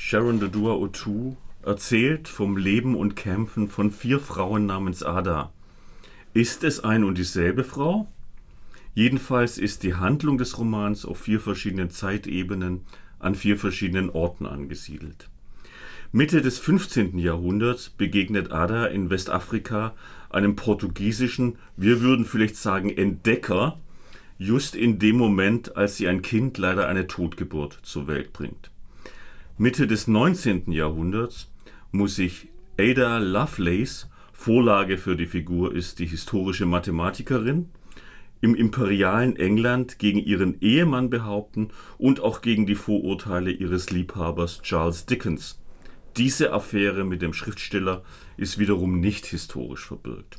Sharon Dodua Otu, erzählt vom Leben und Kämpfen von vier Frauen namens Ada. Ist es ein und dieselbe Frau? Jedenfalls ist die Handlung des Romans auf vier verschiedenen Zeitebenen an vier verschiedenen Orten angesiedelt. Mitte des 15. Jahrhunderts begegnet Ada in Westafrika einem portugiesischen, wir würden vielleicht sagen Entdecker, just in dem Moment, als sie ein Kind leider eine Totgeburt zur Welt bringt. Mitte des 19. Jahrhunderts muss sich Ada Lovelace, Vorlage für die Figur ist die historische Mathematikerin, im imperialen England gegen ihren Ehemann behaupten und auch gegen die Vorurteile ihres Liebhabers Charles Dickens. Diese Affäre mit dem Schriftsteller ist wiederum nicht historisch verbürgt.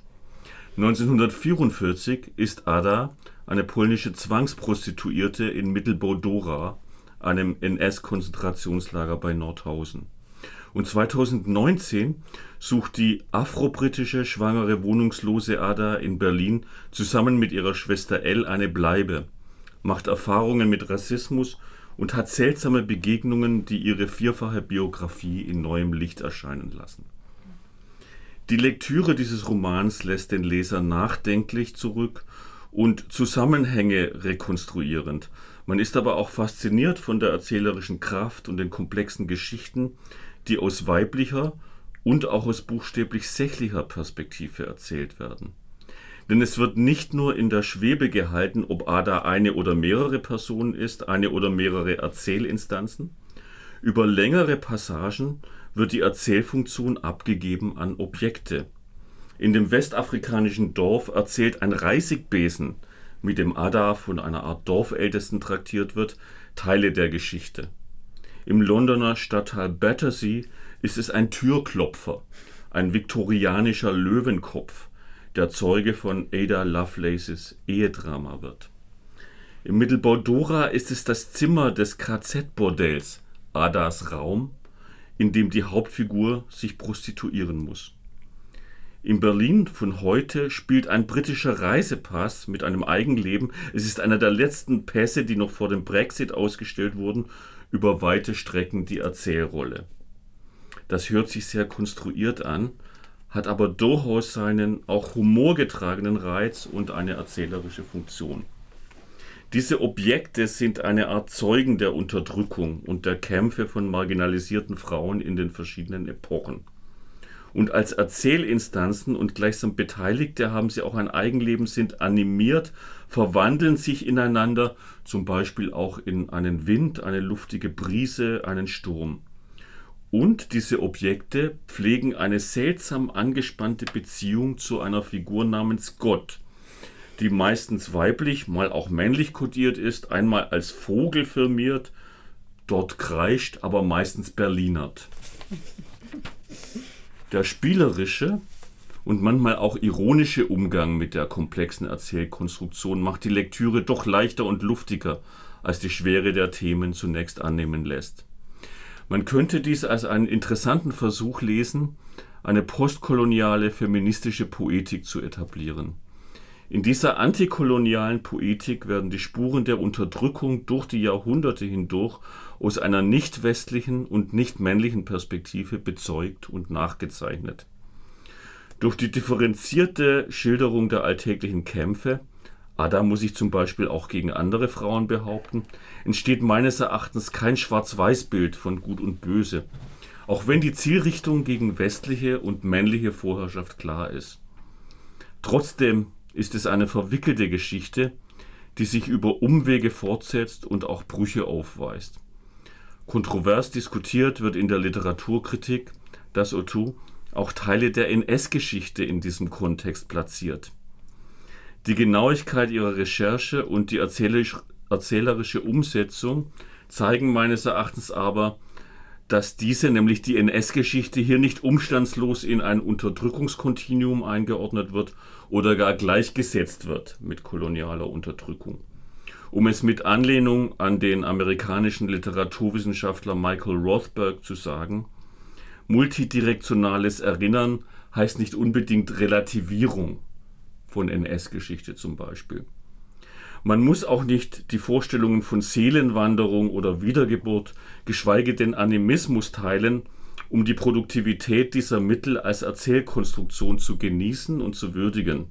1944 ist Ada eine polnische Zwangsprostituierte in Mittelbau-Dora, einem NS-Konzentrationslager bei Nordhausen. Und 2019 sucht die afrobritische schwangere wohnungslose Ada in Berlin zusammen mit ihrer Schwester Elle eine Bleibe, macht Erfahrungen mit Rassismus und hat seltsame Begegnungen, die ihre vierfache Biografie in neuem Licht erscheinen lassen. Die Lektüre dieses Romans lässt den Leser nachdenklich zurück und Zusammenhänge rekonstruierend. Man ist aber auch fasziniert von der erzählerischen Kraft und den komplexen Geschichten, die aus weiblicher und auch aus buchstäblich sächlicher Perspektive erzählt werden. Denn es wird nicht nur in der Schwebe gehalten, ob Ada eine oder mehrere Personen ist, eine oder mehrere Erzählinstanzen. Über längere Passagen wird die Erzählfunktion abgegeben an Objekte. In dem westafrikanischen Dorf erzählt ein Reisigbesen, mit dem Ada von einer Art Dorfältesten traktiert wird, Teile der Geschichte. Im Londoner Stadtteil Battersea ist es ein Türklopfer, ein viktorianischer Löwenkopf, der Zeuge von Ada Lovelaces Ehedrama wird. Im Mittelbau Dora ist es das Zimmer des KZ-Bordells, Adas Raum, in dem die Hauptfigur sich prostituieren muss. In Berlin von heute spielt ein britischer Reisepass mit einem Eigenleben, es ist einer der letzten Pässe, die noch vor dem Brexit ausgestellt wurden, über weite Strecken die Erzählrolle. Das hört sich sehr konstruiert an, hat aber durchaus seinen auch humorgetragenen Reiz und eine erzählerische Funktion. Diese Objekte sind eine Art Zeugen der Unterdrückung und der Kämpfe von marginalisierten Frauen in den verschiedenen Epochen. Und als Erzählinstanzen und gleichsam Beteiligte haben sie auch ein Eigenleben, sind animiert, verwandeln sich ineinander, zum Beispiel auch in einen Wind, eine luftige Brise, einen Sturm. Und diese Objekte pflegen eine seltsam angespannte Beziehung zu einer Figur namens Gott, die meistens weiblich, mal auch männlich kodiert ist, einmal als Vogel firmiert, dort kreischt, aber meistens Berlinert. Der spielerische und manchmal auch ironische Umgang mit der komplexen Erzählkonstruktion macht die Lektüre doch leichter und luftiger, als die Schwere der Themen zunächst annehmen lässt. Man könnte dies als einen interessanten Versuch lesen, eine postkoloniale feministische Poetik zu etablieren. In dieser antikolonialen Poetik werden die Spuren der Unterdrückung durch die Jahrhunderte hindurch aus einer nicht westlichen und nicht männlichen Perspektive bezeugt und nachgezeichnet. Durch die differenzierte Schilderung der alltäglichen Kämpfe Ada muss sich zum Beispiel auch gegen andere Frauen behaupten, entsteht meines Erachtens kein Schwarz-Weiß-Bild von Gut und Böse, auch wenn die Zielrichtung gegen westliche und männliche Vorherrschaft klar ist. Trotzdem ist es eine verwickelte Geschichte, die sich über Umwege fortsetzt und auch Brüche aufweist. Kontrovers diskutiert wird in der Literaturkritik, dass Otto auch Teile der NS-Geschichte in diesem Kontext platziert. Die Genauigkeit ihrer Recherche und die erzählerische Umsetzung zeigen meines Erachtens aber, dass diese, nämlich die NS-Geschichte, hier nicht umstandslos in ein Unterdrückungskontinuum eingeordnet wird oder gar gleichgesetzt wird mit kolonialer Unterdrückung. Um es mit Anlehnung an den amerikanischen Literaturwissenschaftler Michael Rothberg zu sagen, multidirektionales Erinnern heißt nicht unbedingt Relativierung von NS-Geschichte zum Beispiel. Man muss auch nicht die Vorstellungen von Seelenwanderung oder Wiedergeburt, geschweige denn Animismus teilen, um die Produktivität dieser Mittel als Erzählkonstruktion zu genießen und zu würdigen.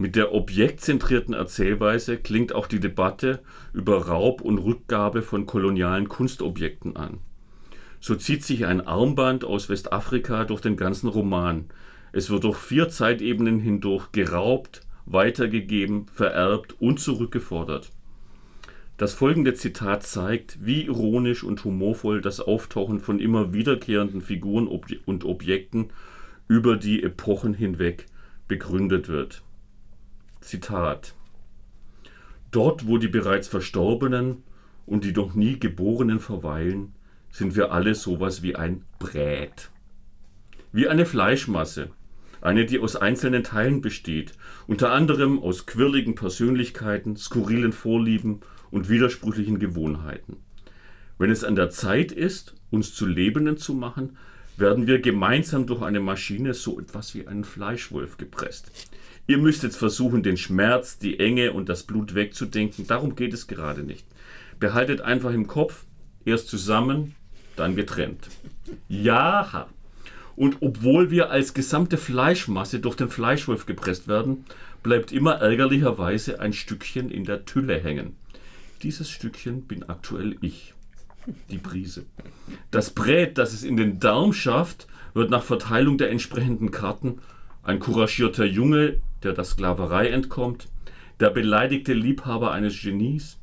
Mit der objektzentrierten Erzählweise klingt auch die Debatte über Raub und Rückgabe von kolonialen Kunstobjekten an. So zieht sich ein Armband aus Westafrika durch den ganzen Roman. Es wird durch vier Zeitebenen hindurch geraubt, weitergegeben, vererbt und zurückgefordert. Das folgende Zitat zeigt, wie ironisch und humorvoll das Auftauchen von immer wiederkehrenden Figuren und Objekten über die Epochen hinweg begründet wird. Zitat Dort, wo die bereits Verstorbenen und die noch nie Geborenen verweilen, sind wir alle sowas wie ein Brät. Wie eine Fleischmasse, eine, die aus einzelnen Teilen besteht, unter anderem aus quirligen Persönlichkeiten, skurrilen Vorlieben und widersprüchlichen Gewohnheiten. Wenn es an der Zeit ist, uns zu Lebenden zu machen, werden wir gemeinsam durch eine Maschine so etwas wie einen Fleischwolf gepresst. Ihr müsst jetzt versuchen, den Schmerz, die Enge und das Blut wegzudenken. Darum geht es gerade nicht. Behaltet einfach im Kopf, erst zusammen, dann getrennt. Ja, und obwohl wir als gesamte Fleischmasse durch den Fleischwolf gepresst werden, bleibt immer ärgerlicherweise ein Stückchen in der Tülle hängen. Dieses Stückchen bin aktuell ich. Die Brise. Das Brät, das es in den Darm schafft, wird nach Verteilung der entsprechenden Karten ein couragierter Junge, der der Sklaverei entkommt, der beleidigte Liebhaber eines Genies,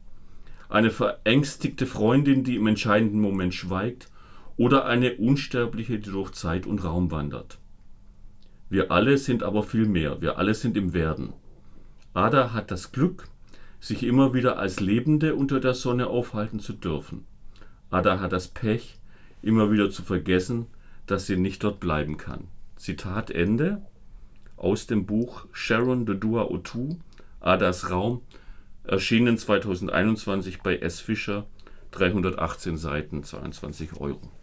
eine verängstigte Freundin, die im entscheidenden Moment schweigt oder eine Unsterbliche, die durch Zeit und Raum wandert. Wir alle sind aber viel mehr, wir alle sind im Werden. Ada hat das Glück, sich immer wieder als Lebende unter der Sonne aufhalten zu dürfen. Ada hat das Pech, immer wieder zu vergessen, dass sie nicht dort bleiben kann. Zitat Ende aus dem Buch Sharon de Dua Otu, Adas Raum, erschienen 2021 bei S. Fischer, 318 Seiten, 22 Euro.